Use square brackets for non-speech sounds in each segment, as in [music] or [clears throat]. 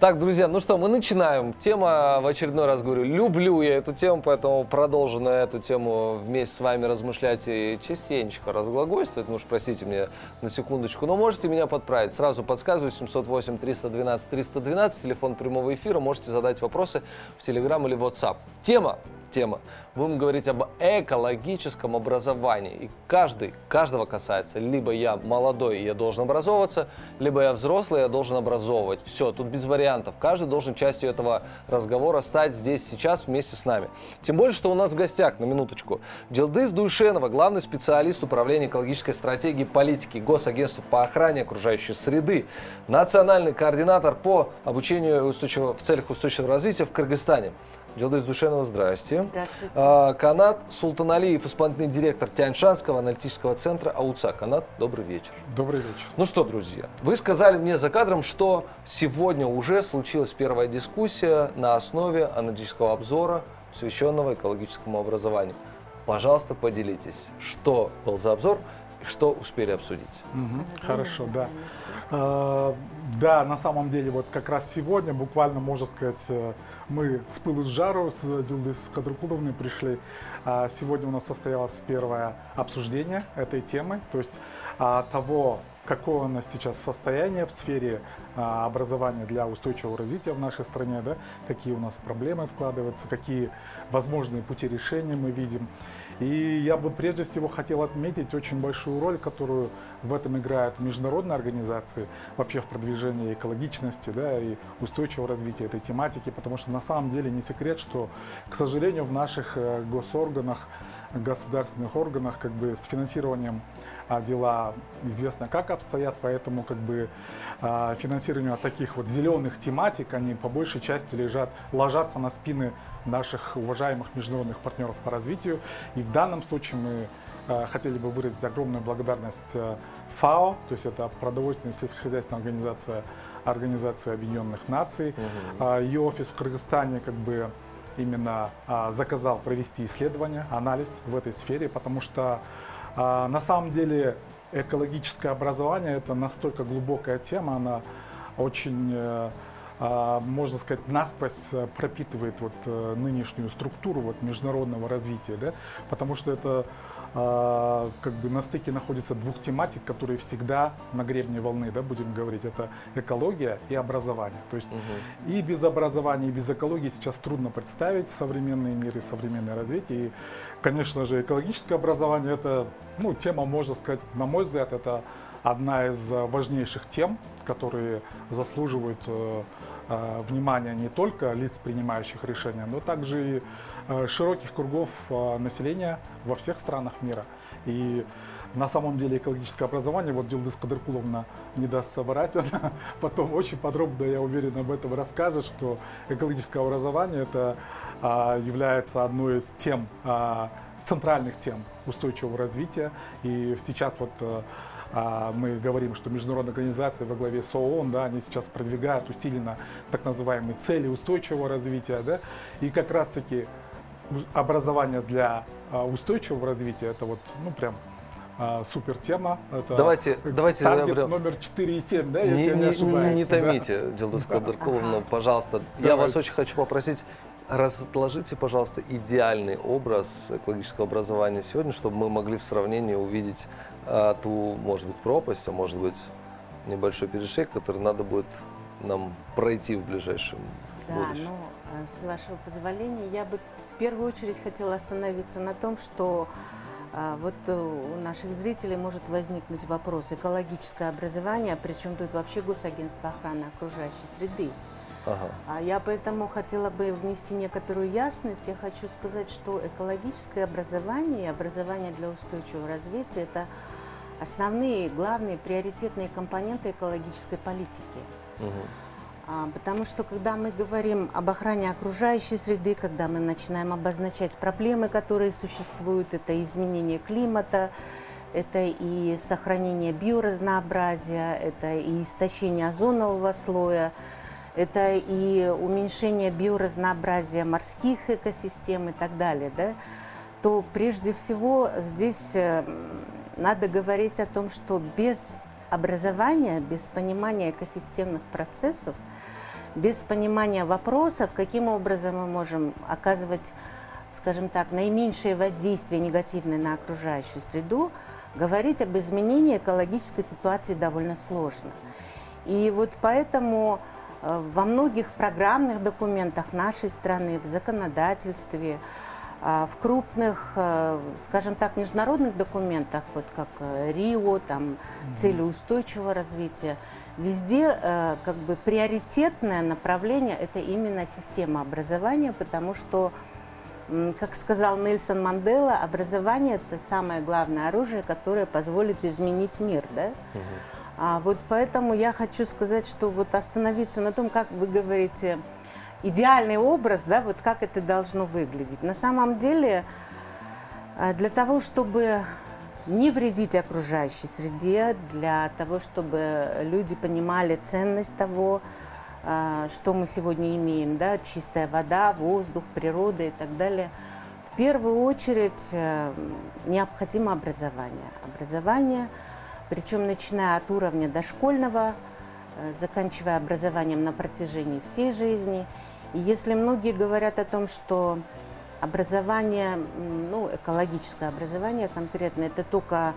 Так, друзья, ну что, мы начинаем. Тема, в очередной раз говорю, люблю я эту тему, поэтому продолжу на эту тему вместе с вами размышлять и частенечко разглагольствовать. Ну уж простите меня на секундочку, но можете меня подправить. Сразу подсказываю, 708 312 312, телефон прямого эфира, можете задать вопросы в Telegram или WhatsApp. Тема тема. Будем говорить об экологическом образовании. И каждый, каждого касается. Либо я молодой, и я должен образовываться, либо я взрослый, и я должен образовывать. Все, тут без вариантов. Каждый должен частью этого разговора стать здесь, сейчас, вместе с нами. Тем более, что у нас в гостях, на минуточку, Дилдыс Дуйшенова, главный специалист управления экологической стратегии политики Госагентства по охране окружающей среды, национальный координатор по обучению в целях устойчивого развития в Кыргызстане. Джилдыз Душенова, здрасте. Здравствуйте. А, Канат Султаналиев, исполнительный директор Тяньшанского аналитического центра АУЦА. Канат, добрый вечер. Добрый вечер. Ну что, друзья, вы сказали мне за кадром, что сегодня уже случилась первая дискуссия на основе аналитического обзора, посвященного экологическому образованию. Пожалуйста, поделитесь, что был за обзор что успели обсудить. Мгм, Хорошо, да. А, Да, на самом деле, вот как раз сегодня, буквально, можно сказать, э, мы с пылу с жару с Дилдыс Кадрыкуловной пришли. А Сегодня у нас состоялось первое обсуждение этой темы, то есть а, того, какое у нас сейчас состояние в сфере а, образования для устойчивого развития в нашей стране, да, какие у нас проблемы складываются, какие возможные пути решения мы видим. И я бы прежде всего хотел отметить очень большую роль, которую в этом играют международные организации, вообще в продвижении экологичности да, и устойчивого развития этой тематики, потому что на самом деле не секрет, что, к сожалению, в наших э, госорганах, государственных органах как бы с финансированием дела известно как обстоят, поэтому как бы а, финансирование таких вот зеленых тематик, они по большей части лежат, ложатся на спины наших уважаемых международных партнеров по развитию. И в данном случае мы э, хотели бы выразить огромную благодарность ФАО, то есть это продовольственная сельскохозяйственная организация Организации Объединенных Наций. А, Ее офис в Кыргызстане как бы именно а, заказал провести исследование, анализ в этой сфере, потому что а, на самом деле экологическое образование это настолько глубокая тема, она очень э, а, можно сказать, насквозь э, пропитывает вот э, нынешнюю структуру вот международного развития, да, потому что это а, как бы на стыке находится двух тематик, которые всегда на гребне волны, да, будем говорить, это экология и образование. То есть Мгм. и без образования, и без экологии сейчас трудно представить современный мир и современное развитие. И, конечно же, экологическое образование это, ну, тема, можно сказать, на мой взгляд, это одна из э, важнейших тем, которые заслуживают э, э, внимания не только лиц, принимающих решения, но также и широких кругов населения во всех странах мира. И на самом деле экологическое образование, вот Дилдыс Кадыркуловна не даст соврать, [laughs] она потом очень подробно, я уверен, об этом расскажет, что экологическое образование это является одной из тем, а, центральных тем устойчивого развития. И сейчас вот э, а, мы говорим, что международные организации во главе с ООН, да, они сейчас продвигают усиленно так называемые цели устойчивого развития, да, и как раз-таки образование для а, устойчивого развития это вот, ну прям а, супер тема. Это Давайте, давайте таргет прям- номер 4 и 7, да, если Не, я не, не- ошибаюсь. не да. томите, Дилдыс Да. Кадыркуловна, пожалуйста. Я вас Давайте. очень хочу попросить, разложите, пожалуйста, идеальный образ экологического образования сегодня, чтобы мы могли в сравнении увидеть а, ту, может быть, пропасть, а может быть, небольшой перешейк, который надо будет нам пройти в ближайшем Да, будущем. ну, а, с вашего позволения, я бы в первую очередь хотела остановиться на том, что а, вот э, у наших зрителей может возникнуть вопрос экологическое образование, причем тут вообще Госагентство охраны окружающей среды. Ага. А я поэтому хотела бы внести некоторую ясность. Я хочу сказать, что экологическое образование и образование для устойчивого развития – это основные, главные, приоритетные компоненты экологической политики. А, Потому что когда мы говорим об охране окружающей среды, когда мы начинаем обозначать проблемы, которые существуют, это изменение климата, это и сохранение биоразнообразия, это и истощение озонового слоя, это и уменьшение биоразнообразия морских экосистем и так далее, да, то прежде всего здесь э, надо говорить о том, что без образования, без понимания экосистемных процессов без понимания вопросов, каким образом мы можем оказывать, скажем так, наименьшее воздействие негативное на окружающую среду, говорить об изменении экологической ситуации довольно сложно. И вот поэтому во многих программных документах нашей страны, в законодательстве, э, в крупных, э, скажем так, международных документах, вот как Рио, там, цели устойчивого развития, везде как бы приоритетное направление – это именно система образования, потому что как сказал Нельсон Мандела, образование – это самое главное оружие, которое позволит изменить мир. Да? Угу. А вот поэтому я хочу сказать, что вот остановиться на том, как вы говорите, идеальный образ, да, вот как это должно выглядеть. На самом деле, э, для того, чтобы не вредить окружающей среде, для того, чтобы люди понимали ценность того, а, что мы сегодня имеем, да, чистая вода, воздух, природа и так далее. В первую очередь э, необходимо образование. Образование, причем начиная от уровня дошкольного, э, заканчивая образованием на протяжении всей жизни. И если многие говорят о том, что образование, ну, экологическое образование конкретно, это только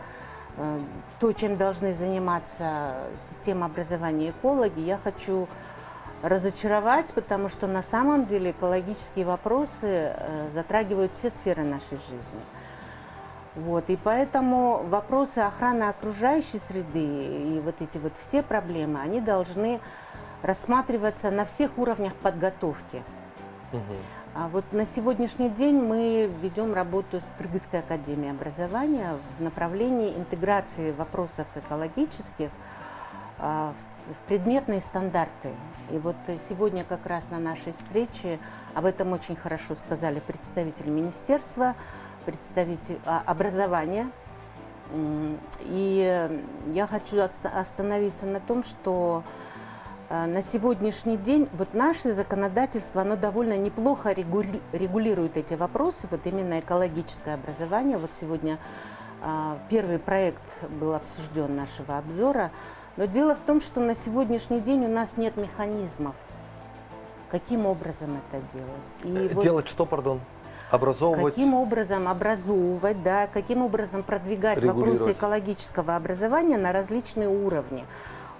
э, то, чем должны заниматься система образования экологи, я хочу разочаровать, потому что на самом деле экологические вопросы э, затрагивают все сферы нашей жизни. Вот, и поэтому вопросы охраны окружающей среды и вот эти вот все проблемы, они должны рассматриваться на всех уровнях подготовки. Угу. А вот на сегодняшний день мы ведем работу с Кыргызской академией образования в направлении интеграции вопросов экологических а, в предметные стандарты. И вот сегодня как раз на нашей встрече об этом очень хорошо сказали представители министерства, представитель а, образования. И я хочу остановиться на том, что а, на сегодняшний день вот наше законодательство, оно довольно неплохо регулирует эти вопросы, вот именно экологическое образование. Вот сегодня первый проект был обсужден нашего обзора – но дело в том, что на сегодняшний день у нас нет механизмов, каким образом это делать. И делать вот что, пардон? Образовывать? Каким образом образовывать, да, каким образом продвигать вопросы экологического образования на различные уровни.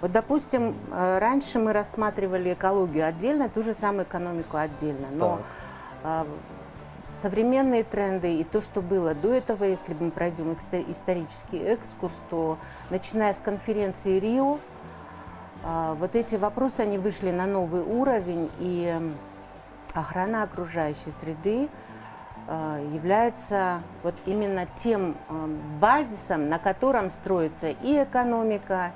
Вот, допустим, э, раньше мы рассматривали экологию отдельно, ту же самую экономику отдельно. Но так современные тренды и то, что было до этого, если мы пройдем исторический экскурс, то начиная с конференции Рио, а, вот эти вопросы, они вышли на новый уровень, и охрана окружающей среды является вот именно тем а, базисом, на котором строится и экономика,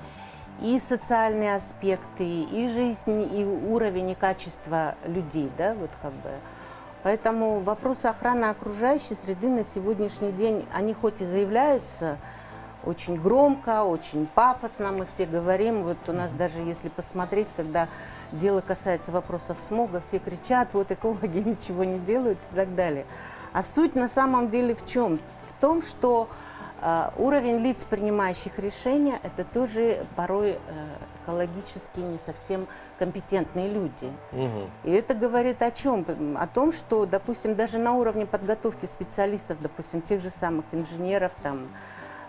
и социальные аспекты, и жизнь, и уровень, и качество людей, да, вот как бы. Поэтому вопросы охраны окружающей среды на сегодняшний день, они хоть и заявляются очень громко, очень пафосно, мы все говорим, вот у нас даже если посмотреть, когда дело касается вопросов смога, все кричат, вот экологи [laughs] ничего не делают и так далее. А суть на самом деле в чем? В том, что э, уровень лиц, принимающих решения, это тоже порой э, экологически не совсем компетентные люди. Угу. И это говорит о чем? О том, что, допустим, даже на уровне подготовки специалистов, допустим, тех же самых инженеров там,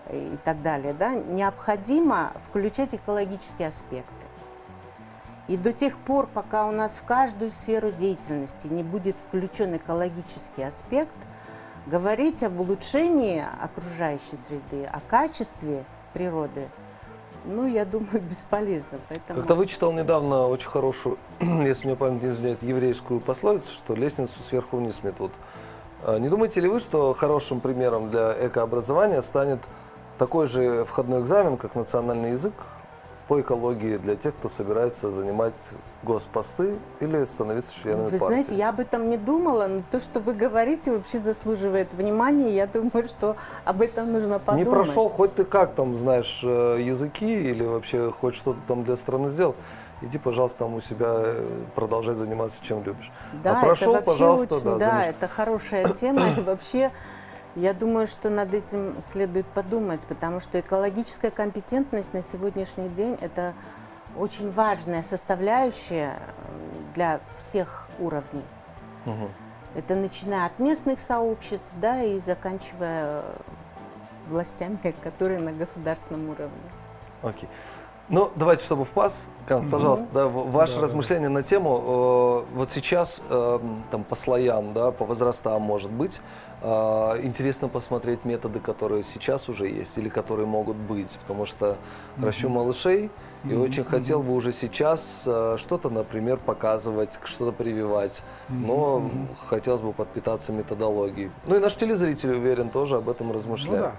и так далее, да, необходимо включать экологические аспекты. И до тех пор, пока у нас в каждую сферу деятельности не будет включен экологический аспект, говорить об улучшении окружающей среды, о качестве природы ну, я думаю, [laughs] бесполезно. Поэтому... Как-то вычитал недавно очень хорошую, [clears throat] если мне память не изменяет, еврейскую пословицу, что лестницу сверху вниз метут. А не думаете ли вы, что хорошим примером для экообразования станет такой же входной экзамен, как национальный язык, по экологии для тех, кто собирается занимать госпосты или становиться членом вы партии? Вы знаете, я об этом не думала, но то, что вы говорите, вообще заслуживает внимания. Я думаю, что об этом нужно подумать. Не прошел, хоть ты как там знаешь э, языки или вообще хоть что-то там для страны сделал, иди, пожалуйста, там у себя э, продолжай заниматься чем любишь. Да, а прошел, это пожалуйста, очень, да, да это хорошая тема и вообще я думаю, что над этим следует подумать, потому что экологическая компетентность на сегодняшний день – это очень важная составляющая для всех уровней. Угу. Это начиная от местных сообществ, да, и заканчивая властями, [laughs] которые на государственном уровне. Окей. Okay. Ну, давайте, чтобы в пас, пожалуйста, да, ваше да, размышление да. на тему, э, вот сейчас э, там по слоям, да, по возрастам, может быть, э, интересно посмотреть методы, которые сейчас уже есть или которые могут быть, потому что mm-hmm. ращу малышей, и mm-hmm. очень хотел бы уже сейчас э, что-то, например, показывать, что-то прививать, mm-hmm. но mm-hmm. хотелось бы подпитаться методологией. Ну и наш телезритель, уверен, тоже об этом размышляет. Ну, да.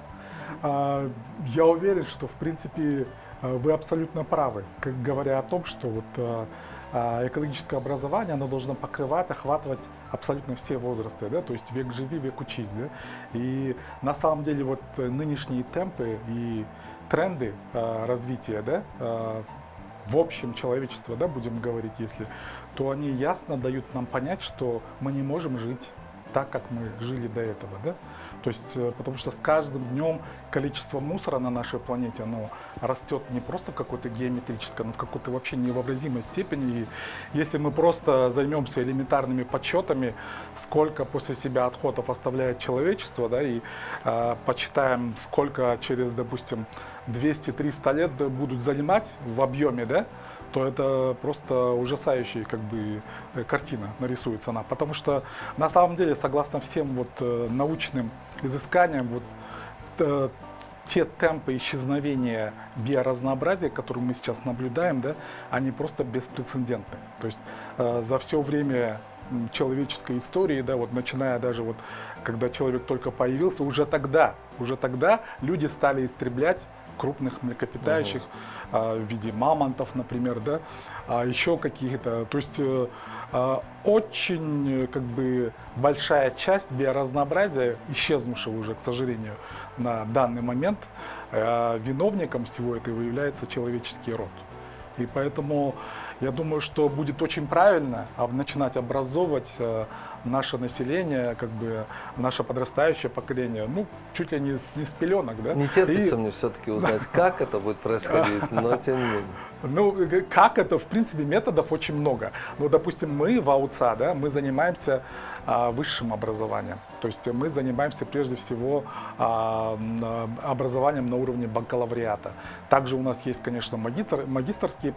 а, я уверен, что, в принципе, вы абсолютно правы, говоря о том, что вот э, э, экологическое образование, оно должно покрывать, охватывать абсолютно все возрасты, да, то есть век живи, век учись, да, и на самом деле вот нынешние темпы и тренды развития, да, в общем человечества, да, будем говорить, если, то они ясно дают нам понять, что мы не можем жить так, как мы жили до этого, да, то есть, э, потому что с каждым днем количество мусора на нашей планете, оно растет не просто в какой-то геометрической, но в какой-то вообще невообразимой степени. И если мы просто займемся элементарными подсчетами, сколько после себя отходов оставляет человечество, да, и э, почитаем, сколько через, допустим, 200-300 лет будут занимать в объеме, да, то это просто ужасающая как бы э, картина нарисуется она. Потому что на самом деле, согласно всем вот э, научным изысканиям, вот э, те темпы исчезновения биоразнообразия, которые мы сейчас наблюдаем, да, они просто беспрецедентны. То есть э, за все время человеческой истории, да, вот начиная даже вот, когда человек только появился, уже тогда, уже тогда люди стали истреблять крупных млекопитающих угу. в виде мамонтов, например, да, а еще каких-то. То есть э, а, очень как бы большая часть биоразнообразия, исчезнувшего уже, к сожалению, на данный момент, а, виновником всего этого является человеческий род. И поэтому я думаю, что будет очень правильно начинать образовывать э, наше население, как бы наше подрастающее поколение, ну, чуть ли не с, не с пеленок, да. Не терпится и... мне все-таки [laughs] узнать, как это будет происходить, но тем не менее. Ну, как это, в принципе, методов очень много. Ну, допустим, мы в АУЦА, да, мы занимаемся а, высшим образованием. То есть мы занимаемся прежде всего а, образованием на уровне бакалавриата. Также у нас есть, конечно, магистр, магистрские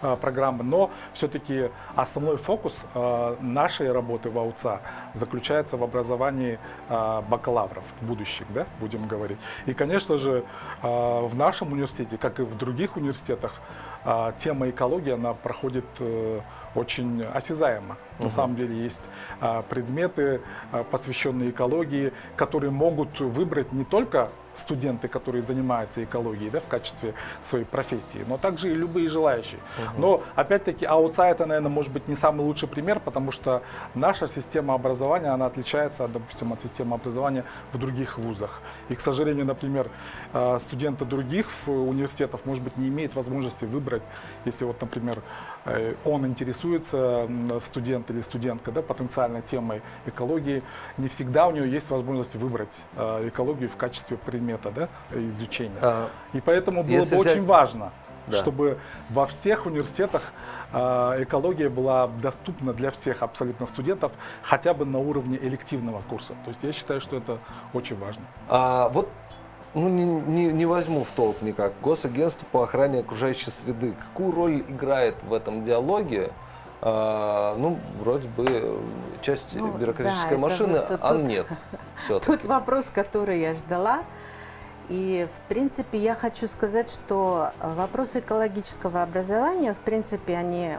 а, программы, но все-таки основной фокус а, нашей работы в АУЦА заключается в образовании а, бакалавров будущих, да, будем говорить. И, конечно же, а, в нашем университете, как и в других университетах, а, тема экологии, она проходит э, очень осязаемо. Угу. На самом деле есть а, предметы, а, посвященные экологии, которые могут выбрать не только студенты, которые занимаются экологией да, в качестве своей профессии, но также и любые желающие. Угу. Но опять-таки аутсайд наверное, может быть не самый лучший пример, потому что наша система образования, она отличается, допустим, от системы образования в других вузах. И, к сожалению, например, а, студенты других университетов, может быть, не имеют возможности выбрать, если вот, например, э, он интересуется, студент или студентка, да, потенциальной темой экологии, не всегда у него есть возможность выбрать а, экологию в качестве предмета предмета да, изучения. А, и поэтому было бы взять... очень важно, да. чтобы во всех университетах э, экология была доступна для всех абсолютно студентов, хотя бы на уровне элективного курса. То есть я считаю, что это очень важно. А, вот ну, не, не, не возьму в толк никак. Госагентство по охране окружающей среды. Какую роль играет в этом диалоге? А, ну, вроде бы часть ну, бюрократической да, машины, вот, а тут, нет. [laughs] Тут вопрос, который я ждала. И, в принципе, я хочу сказать, что вопросы экологического образования, в принципе, они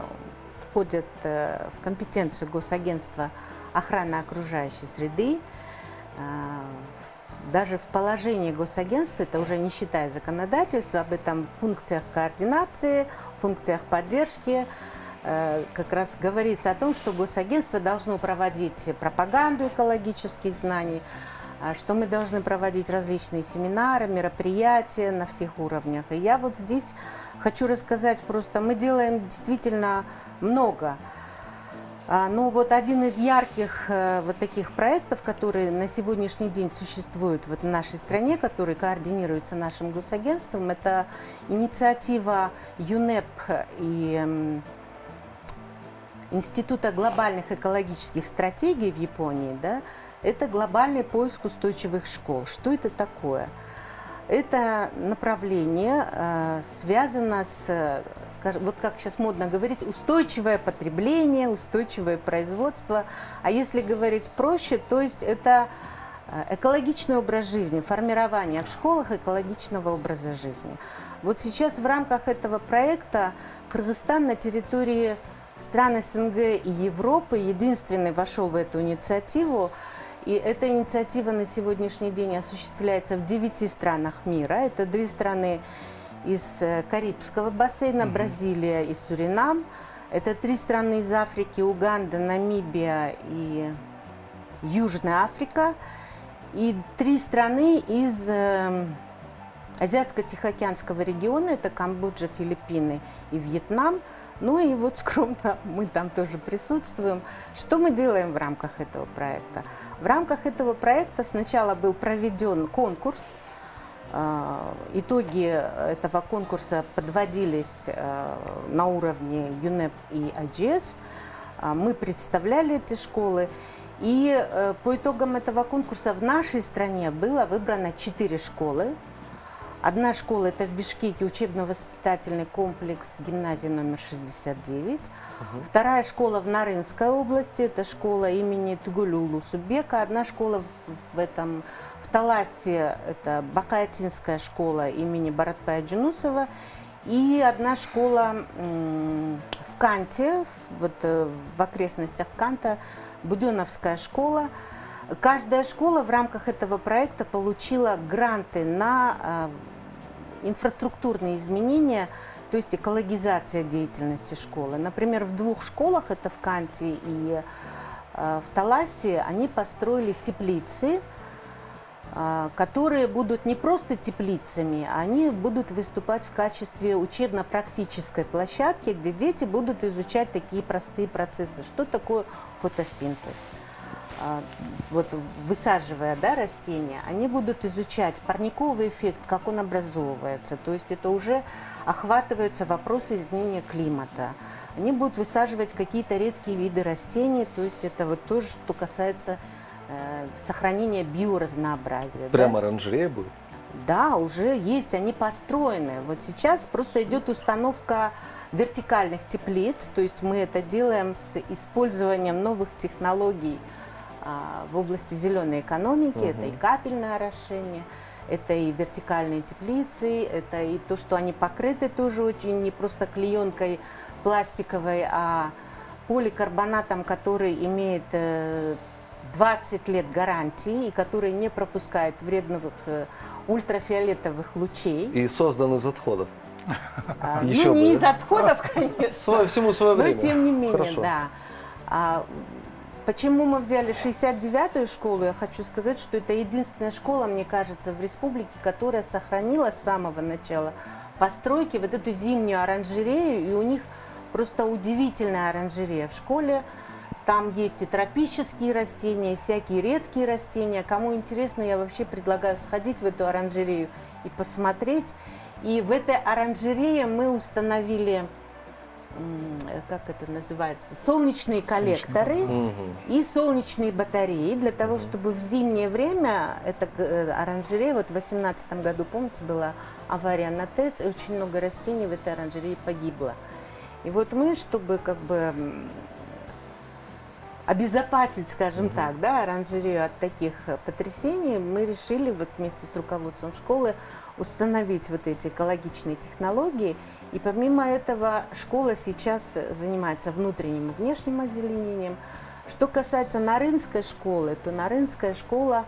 входят э, в компетенцию Госагентства охраны окружающей среды. Э, даже в положении госагентства, это уже не считая законодательства, об этом функциях координации, функциях поддержки, э, как раз говорится о том, что госагентство должно проводить пропаганду экологических знаний, что мы должны проводить различные семинары, мероприятия на всех уровнях. И я вот здесь хочу рассказать просто, мы делаем действительно много. А, ну вот один из ярких э, вот таких проектов, которые на сегодняшний день существуют вот в нашей стране, который координируется нашим госагентством, это инициатива ЮНЕП и Института глобальных экологических стратегий в Японии, да, это глобальный поиск устойчивых школ. Что это такое? Это направление э, связано с, скажем, вот как сейчас модно говорить, устойчивое потребление, устойчивое производство. А если говорить проще, то есть это э, экологичный образ жизни, формирование в школах экологичного образа жизни. Вот сейчас в рамках этого проекта Кыргызстан на территории стран СНГ и Европы единственный вошел в эту инициативу. И эта инициатива на сегодняшний день осуществляется в девяти странах мира. Это две страны из э, Карибского бассейна, угу. Бразилия и Суринам. Это три страны из Африки, Уганда, Намибия и Южная Африка. И три страны из э, Азиатско-Тихоокеанского региона. Это Камбоджа, Филиппины и Вьетнам – ну и вот скромно [laughs] мы там тоже присутствуем. Что мы делаем в рамках этого проекта? В рамках этого проекта сначала был проведен конкурс. А, итоги этого конкурса подводились а, на уровне ЮНЕП и АГС. А, мы представляли эти школы. И э, по итогам этого конкурса в нашей стране было выбрано четыре школы. Одна школа – это в Бишкеке учебно-воспитательный комплекс гимназии номер 69. Угу. Вторая школа в Нарынской области – это школа имени Тугулюлу Субека. Одна школа в, этом, в Таласе – это Бакаятинская школа имени Баратпая Джинусова. И одна школа в Канте, вот э, в окрестностях Канта, Буденовская школа. Каждая школа в рамках этого проекта получила гранты на э, инфраструктурные изменения, то есть экологизация деятельности школы. Например, в двух школах, это в Канте и э, в Таласе, они построили теплицы, э, которые будут не просто теплицами, они будут выступать в качестве учебно-практической площадки, где дети будут изучать такие простые процессы. Что такое фотосинтез? А, вот высаживая да, растения, они будут изучать парниковый эффект, как он образовывается. То есть это уже охватываются вопросы изменения климата. Они будут высаживать какие-то редкие виды растений, то есть это вот тоже, что касается э, сохранения биоразнообразия. Прямо да? оранжерея будет? Да, уже есть, они построены. Вот сейчас просто идет установка вертикальных теплиц, то есть мы это делаем с использованием новых технологий, в области зеленой экономики. Угу. Это и капельное орошение, это и вертикальные теплицы, это и то, что они покрыты тоже очень не просто клеенкой пластиковой, а поликарбонатом, который имеет 20 э, лет гарантии и который не пропускает вредных э, ультрафиолетовых лучей. И создан из отходов. А, Еще [laughs] ну, не бы. из отходов, [laughs] конечно. Свое, всему свое время. Но тем не менее, Хорошо. да. А, Почему мы взяли 69-ю школу? Я хочу сказать, что это единственная школа, мне кажется, в республике, которая сохранила с самого начала постройки вот эту зимнюю оранжерею, и у них просто удивительная оранжерея в школе. Там есть и тропические растения, и всякие редкие растения. Кому интересно, я вообще предлагаю сходить в эту оранжерею и посмотреть. И в этой оранжерее мы установили как это называется, солнечные коллекторы Солнечный. и солнечные батареи для того, чтобы в зимнее время это э, оранжерея, вот в 2018 году, помните, была авария на ТЭЦ, и очень много растений в этой оранжерее погибло. И вот мы, чтобы как бы обезопасить, скажем угу. так, да, оранжерею от таких потрясений, мы решили вот вместе с руководством школы установить вот эти экологичные технологии. И помимо этого школа сейчас занимается внутренним и внешним озеленением. Что касается Нарынской школы, то Нарынская школа,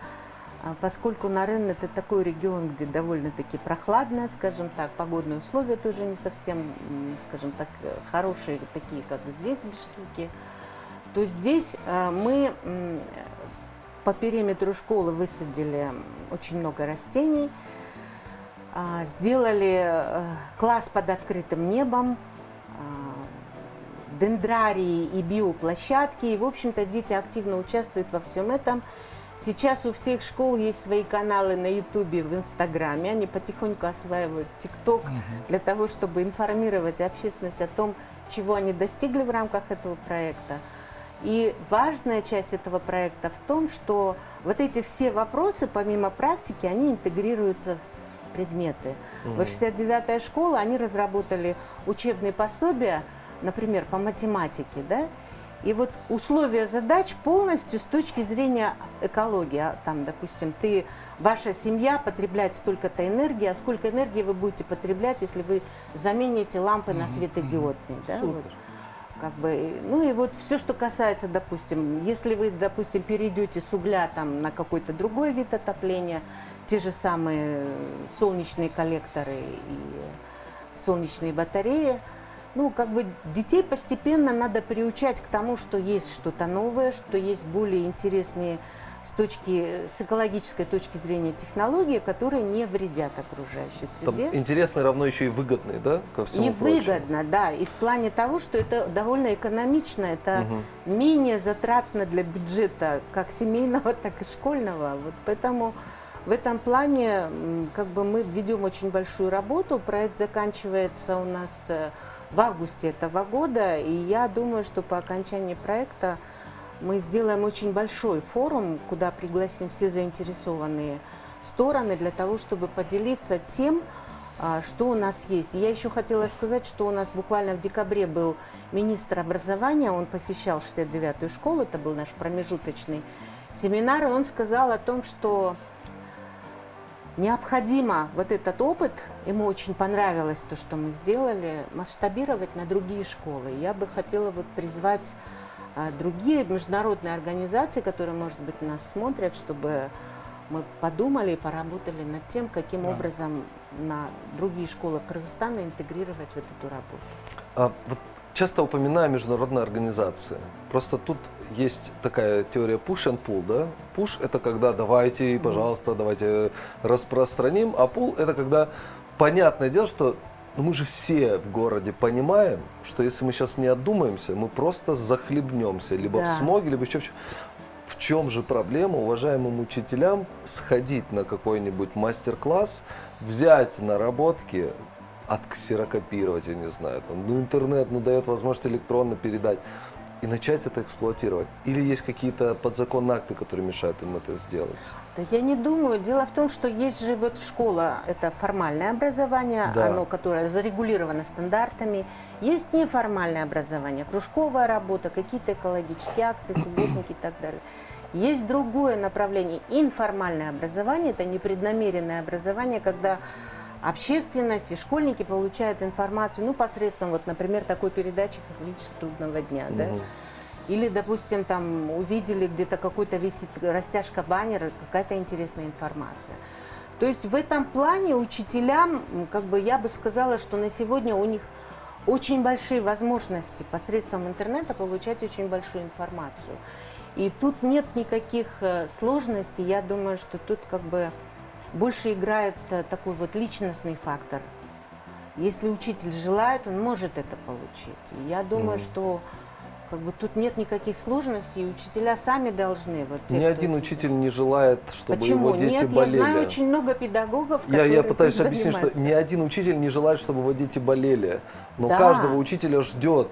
а, поскольку Нарын это такой регион, где довольно-таки прохладно, скажем так, погодные условия тоже не совсем, скажем так, хорошие, такие, как здесь, в Бишкеке, то здесь а, мы по периметру школы высадили очень много растений – сделали э, класс под открытым небом, дендрарии и биоплощадки. И, в общем-то, дети активно участвуют во всем этом. Сейчас у всех школ есть свои каналы на Ютубе, в Инстаграме. Они потихоньку осваивают ТикТок угу. для того, чтобы информировать общественность о том, чего они достигли в рамках этого проекта. И важная часть этого проекта в том, что вот эти все вопросы, помимо практики, они интегрируются в предметы. Mm-hmm. Вот 69-я школа, они разработали учебные пособия, например, по математике, да, и вот условия задач полностью с точки зрения экологии. А там, допустим, ты, ваша семья потребляет столько-то энергии, а сколько энергии вы будете потреблять, если вы замените лампы на светодиодные. Да? Супер. Вот. Как бы, ну и вот все, что касается, допустим, если вы, допустим, перейдете с угля там, на какой-то другой вид отопления, те же самые солнечные коллекторы и солнечные батареи, ну, как бы детей постепенно надо приучать к тому, что есть что-то новое, что есть более интересные с, точки, с экологической точки зрения технологии, которые не вредят окружающей среде. Там интересно равно еще и выгодные, да, ко всему И прочему. выгодно, да, и в плане того, что это довольно экономично, это угу. менее затратно для бюджета как семейного, [laughs] так и школьного. Вот поэтому в этом плане как бы мы ведем очень большую работу. Проект заканчивается у нас э, в августе этого года, и я думаю, что по окончании проекта мы сделаем очень большой форум, куда пригласим все заинтересованные стороны для того, чтобы поделиться тем, а, что у нас есть. Я еще хотела сказать, что у нас буквально в декабре был министр образования, он посещал 69-ю школу, это был наш промежуточный семинар, и он сказал о том, что Необходимо вот этот опыт, ему очень понравилось то, что мы сделали, масштабировать на другие школы. Я бы хотела вот призвать другие международные организации, которые, может быть, нас смотрят, чтобы мы подумали и поработали над тем, каким да. образом на другие школы Кыргызстана интегрировать вот эту работу. А, вот часто упоминаю международные организации. Просто тут есть такая теория push and pull, да? Push это когда давайте, пожалуйста, давайте распространим, а pull это когда понятное дело, что ну, мы же все в городе понимаем, что если мы сейчас не отдумаемся, мы просто захлебнемся, либо да. в смоге, либо еще в чем. В чем же проблема уважаемым учителям сходить на какой-нибудь мастер-класс, взять наработки, отксерокопировать, я не знаю, там, ну интернет ну, дает возможность электронно передать и начать это эксплуатировать? Или есть какие-то подзаконные акты, которые мешают им это сделать? Да я не думаю. Дело в том, что есть же вот школа, это формальное образование, да. оно, которое зарегулировано стандартами. Есть неформальное образование, кружковая работа, какие-то экологические акции, субботники и так далее. Есть другое направление, информальное образование, это непреднамеренное образование, когда общественность и школьники получают информацию, ну, посредством, вот, например, такой передачи, как «Видишь трудного дня», угу. да? Или, допустим, там увидели где-то какой-то висит растяжка баннера, какая-то интересная информация. То есть в этом плане учителям, как бы я бы сказала, что на сегодня у них очень большие возможности посредством интернета получать очень большую информацию. И тут нет никаких э, сложностей. Я думаю, что тут как бы больше играет э, такой вот личностный фактор. Если учитель желает, он может это получить. Я думаю, mm. что как бы тут нет никаких сложностей, и учителя сами должны. Вот, Ни один учитель не желает, чтобы Почему? его дети нет, болели. Я знаю очень много педагогов, я, я пытаюсь объяснить, что ни один учитель не желает, чтобы его дети болели. Но да. каждого учителя ждет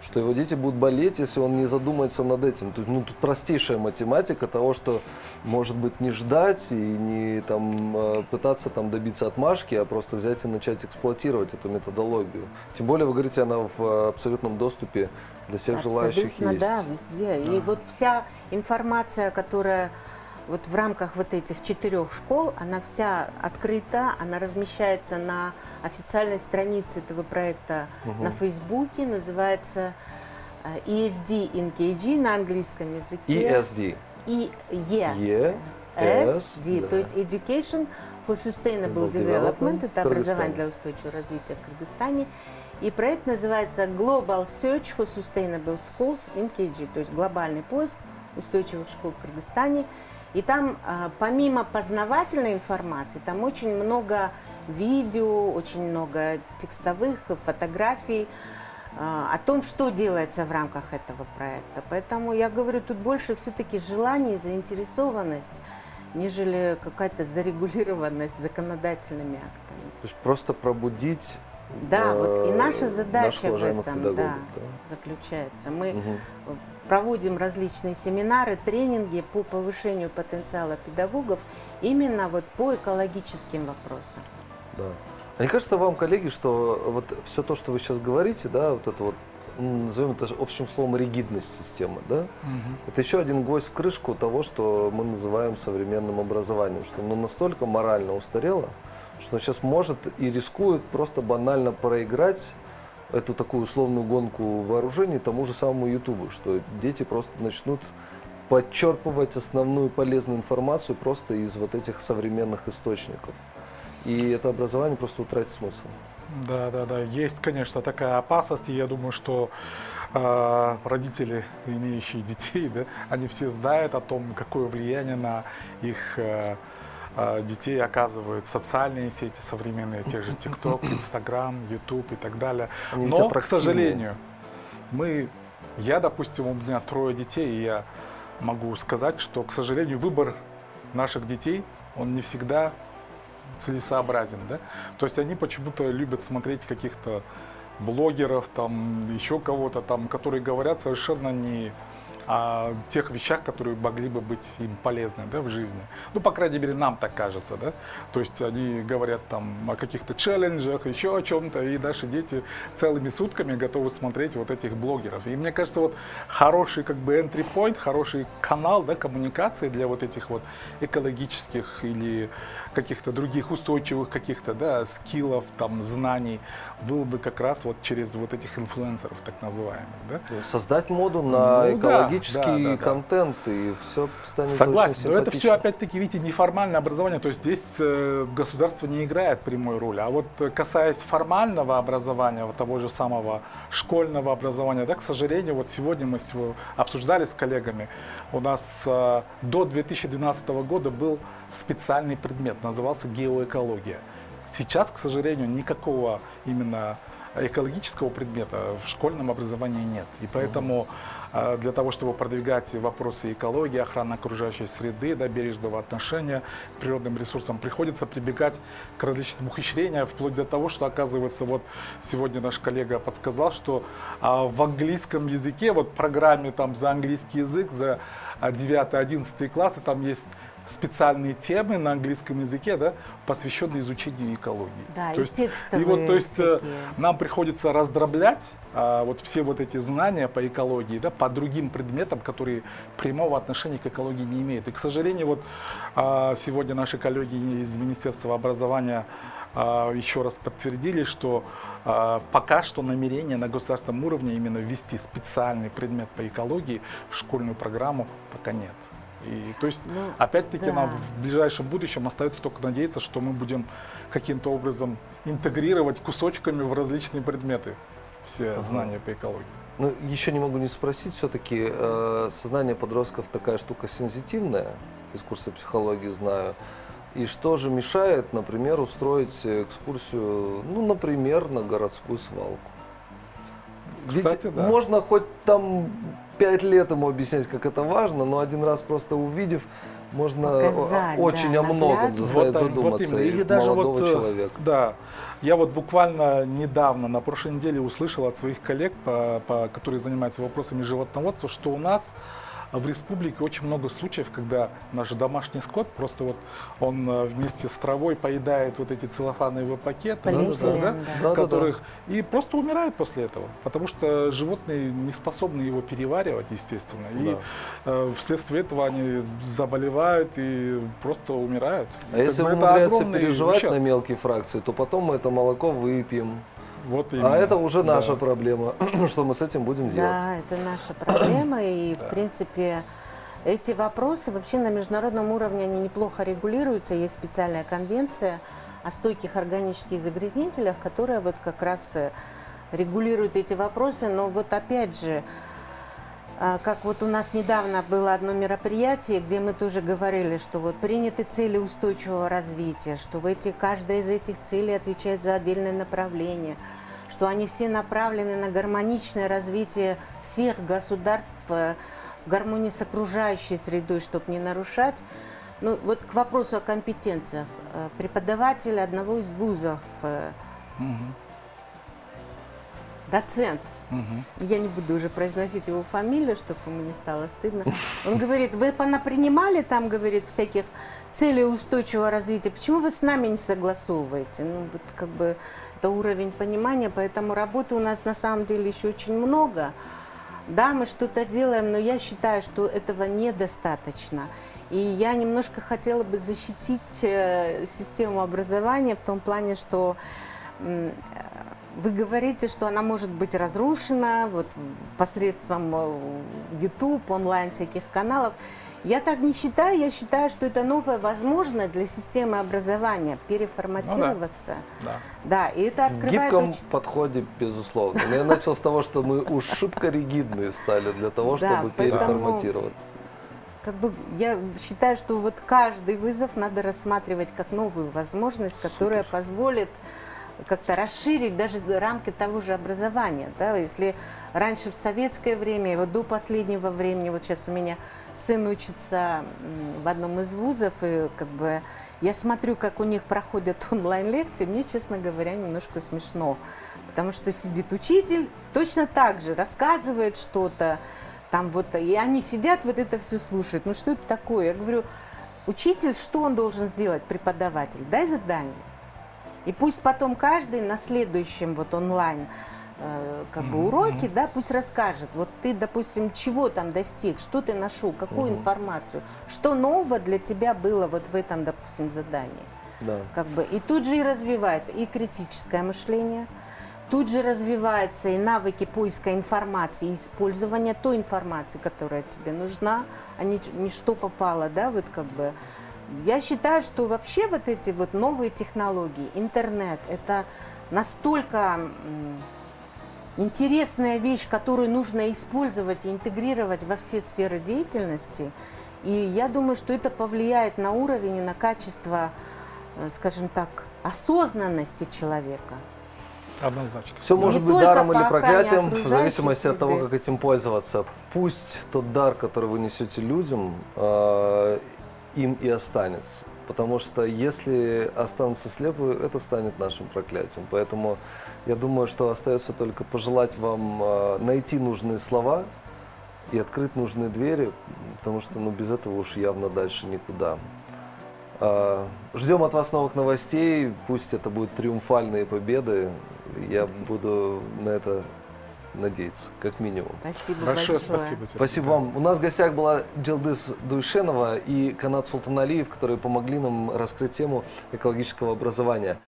что его дети будут болеть, если он не задумается над этим. Тут, ну, тут простейшая математика того, что может быть не ждать и не там, э, пытаться там, добиться отмашки, а просто взять и начать эксплуатировать эту методологию. Тем более, вы говорите, она в э, абсолютном доступе для всех Абсолютно, желающих есть. да, везде. Да. И вот вся информация, которая вот в рамках вот этих четырех школ, она вся открыта, она размещается на официальной странице этого проекта угу. на Фейсбуке, называется э, ESD in на английском языке. ESD. И E. SD, то есть Education for Sustainable Development, это образование для устойчивого развития в Кыргызстане. И проект называется Global Search for Sustainable Schools in KG, то есть глобальный поиск устойчивых школ в Кыргызстане. И там, а, помимо познавательной информации, там очень много видео, очень много текстовых фотографий, а, о том, что делается в рамках этого проекта. Поэтому я говорю, тут больше все-таки желание, заинтересованность, нежели какая-то зарегулированность законодательными актами. То есть просто пробудить Да, вот и э, наша задача в этом да, да. заключается. Мы Мгм. Проводим различные семинары, тренинги по повышению потенциала педагогов именно вот по экологическим вопросам. Да. А не кажется вам, коллеги, что вот все то, что вы сейчас говорите, да, вот это вот, м, назовем это общим словом, ригидность системы, да, это еще один гвоздь в крышку того, что мы называем современным образованием, что оно настолько морально устарело, что сейчас может и рискует просто банально проиграть эту такую условную гонку вооружений тому же самому Ютубу, что дети просто начнут подчерпывать основную полезную информацию просто из вот этих современных источников. И это образование просто утратит смысл. Да, да, да. Есть, конечно, такая опасность. И я думаю, что э, родители, имеющие детей, да, они все знают о том, какое влияние на их э, детей оказывают социальные сети современные, те же TikTok, [laughs] Instagram, YouTube и так далее. Они Но, к сожалению, мы, я, допустим, у меня трое детей, и я могу сказать, что, к сожалению, выбор наших детей, он не всегда целесообразен, да? То есть они почему-то любят смотреть каких-то блогеров, там, еще кого-то там, которые говорят совершенно не о тех вещах, которые могли бы быть им полезны да, в жизни. Ну, по крайней мере, нам так кажется, да. То есть они говорят там о каких-то челленджах, еще о чем-то, и наши дети целыми сутками готовы смотреть вот этих блогеров. И мне кажется, вот хороший как бы entry point, хороший канал да, коммуникации для вот этих вот экологических или каких-то других устойчивых каких-то да, скиллов, там, знаний, был бы как раз вот через вот этих инфлюенсеров, так называемых. Да? Создать моду на Ну экологический да, да, да. контент, и все станет Согласен, очень но это все опять-таки, видите, неформальное образование, то есть здесь э, государство не играет прямой роли. А вот э, касаясь формального образования, вот того же самого школьного образования, да, к сожалению, вот сегодня мы с- обсуждали с коллегами, у нас э, до 2012 года был специальный предмет, назывался геоэкология. Сейчас, к сожалению, никакого именно экологического предмета в школьном образовании нет. И поэтому э, для того, чтобы продвигать вопросы экологии, охраны окружающей среды, да, бережного отношения к природным ресурсам, приходится прибегать к различным ухищрениям, вплоть до того, что, оказывается, вот сегодня наш коллега подсказал, что а, в английском языке, вот программе там за английский язык, за 9-11 классы, там есть специальные темы на английском языке, да, посвященные изучению экологии. Да, то и есть, текстовые и вот, то есть, э, всякие. нам приходится раздроблять а, вот все вот эти знания по экологии, да, по другим предметам, которые прямого отношения к экологии не имеют. И, к сожалению, вот а, сегодня наши коллеги из Министерства образования а, еще раз подтвердили, что а, пока что намерения на государственном уровне именно ввести специальный предмет по экологии в школьную программу пока нет. И, то есть, Ну, опять-таки, да. нам в ближайшем будущем остается только надеяться, что мы будем каким-то образом интегрировать кусочками в различные предметы все Ага. знания по экологии. Ну, еще не могу не спросить, все-таки э, сознание подростков такая штука сензитивная, из курса психологии знаю. И что же мешает, например, устроить экскурсию, ну, например, на городскую свалку? Ведь Кстати, да. можно хоть там пять лет ему объяснять, как это важно, но один раз просто увидев, можно Показать, очень да, о многом заставить Вот, вот задуматься именно. и Или даже молодого вот, э, человека. Да. Я вот буквально недавно, на прошлой неделе, услышал от своих коллег, по, по- которые занимаются вопросами животноводства, что у нас в республике очень много случаев, когда наш домашний скот просто вот он э, вместе с травой поедает вот эти целлофановые пакеты, Полиэтилен, да, да, да. Которых и просто умирает после этого, потому что животные не способны его переваривать, естественно, и Да. э, вследствие этого они заболевают и просто умирают. А если это умудряется огромный переживать ущерб. на мелкие фракции, то потом мы это молоко выпьем. Вот А это уже Да. наша проблема, [clears throat] что мы с этим будем делать. Да, это наша проблема, и, [clears throat] Да. в принципе, эти вопросы вообще на международном уровне, они неплохо регулируются. Есть специальная конвенция о стойких органических загрязнителях, которая вот как раз э, регулирует эти вопросы. Но вот опять же, как вот у нас недавно было одно мероприятие, где мы тоже говорили, что вот приняты цели устойчивого развития, что в эти, каждая из этих целей отвечает за отдельное направление, что они все направлены на гармоничное развитие всех государств э, в гармонии с окружающей средой, чтобы не нарушать. Ну, вот к вопросу о компетенциях. Э, Преподаватель одного из вузов, Мгм. доцент, Мгм. я не буду уже произносить его фамилию, чтобы ему не стало стыдно. Он говорит, вы понапринимали там, говорит, всяких целей устойчивого развития, почему вы с нами не согласовываете? Ну, вот как бы это уровень понимания, поэтому работы у нас на самом деле еще очень много. Да, мы что-то делаем, но я считаю, что этого недостаточно. И я немножко хотела бы защитить э, систему образования в том плане, что вы говорите, что она может быть разрушена вот, посредством э, YouTube, онлайн всяких каналов. Я так не считаю, я считаю, что это новая возможность для системы образования переформатироваться. Да. Да, и это В открывает гибком очень... подходе, безусловно. Но я начал с того, что мы уж шибко ригидные стали для того, Да, чтобы переформатироваться. Как бы я считаю, что вот каждый вызов надо рассматривать как новую возможность, которая позволит как-то расширить даже рамки того же образования. Да? Если раньше в советское время, вот до последнего времени, вот сейчас у меня сын учится в одном из вузов, и как бы я смотрю, как у них проходят [laughs] онлайн-лекции, мне, честно говоря, немножко смешно. Потому что сидит учитель, точно так же рассказывает что-то, там вот, и они сидят, вот это все слушают. Ну что это такое? Я говорю, учитель, что он должен сделать, преподаватель? Дай задание. И пусть потом каждый на следующем вот онлайн э, как бы уроке, мгм. да, пусть расскажет. Вот ты, допустим, чего там достиг, что ты нашел, какую Мгм. информацию, что нового для тебя было вот в этом, допустим, задании. Да. Как бы, и тут же и развивается и критическое мышление, тут же развиваются и навыки поиска информации, и использования той информации, которая тебе нужна, а не, не что попало, да, вот как бы. Я считаю, что вообще вот эти вот новые технологии, интернет, это настолько интересная вещь, которую нужно использовать и интегрировать во все сферы деятельности. И я думаю, что это повлияет на уровень и на качество, э, скажем так, осознанности человека. Однозначно. Все может быть даром или проклятием, в зависимости от того, как этим пользоваться. Пусть тот дар, который вы несете людям, э, им и останется. Потому что если останутся слепы, это станет нашим проклятием. Поэтому я думаю, что остается только пожелать вам э, найти нужные слова и открыть нужные двери, потому что ну, без этого уж явно дальше никуда. А, Ждем от вас новых новостей. Пусть это будут триумфальные победы. Я буду на это надеяться, как минимум. Спасибо Большое большое. спасибо. Сергей. Спасибо вам. У нас в гостях была Джилдыс Дуйшенова и Канат Султаналиев, которые помогли нам раскрыть тему экологического образования.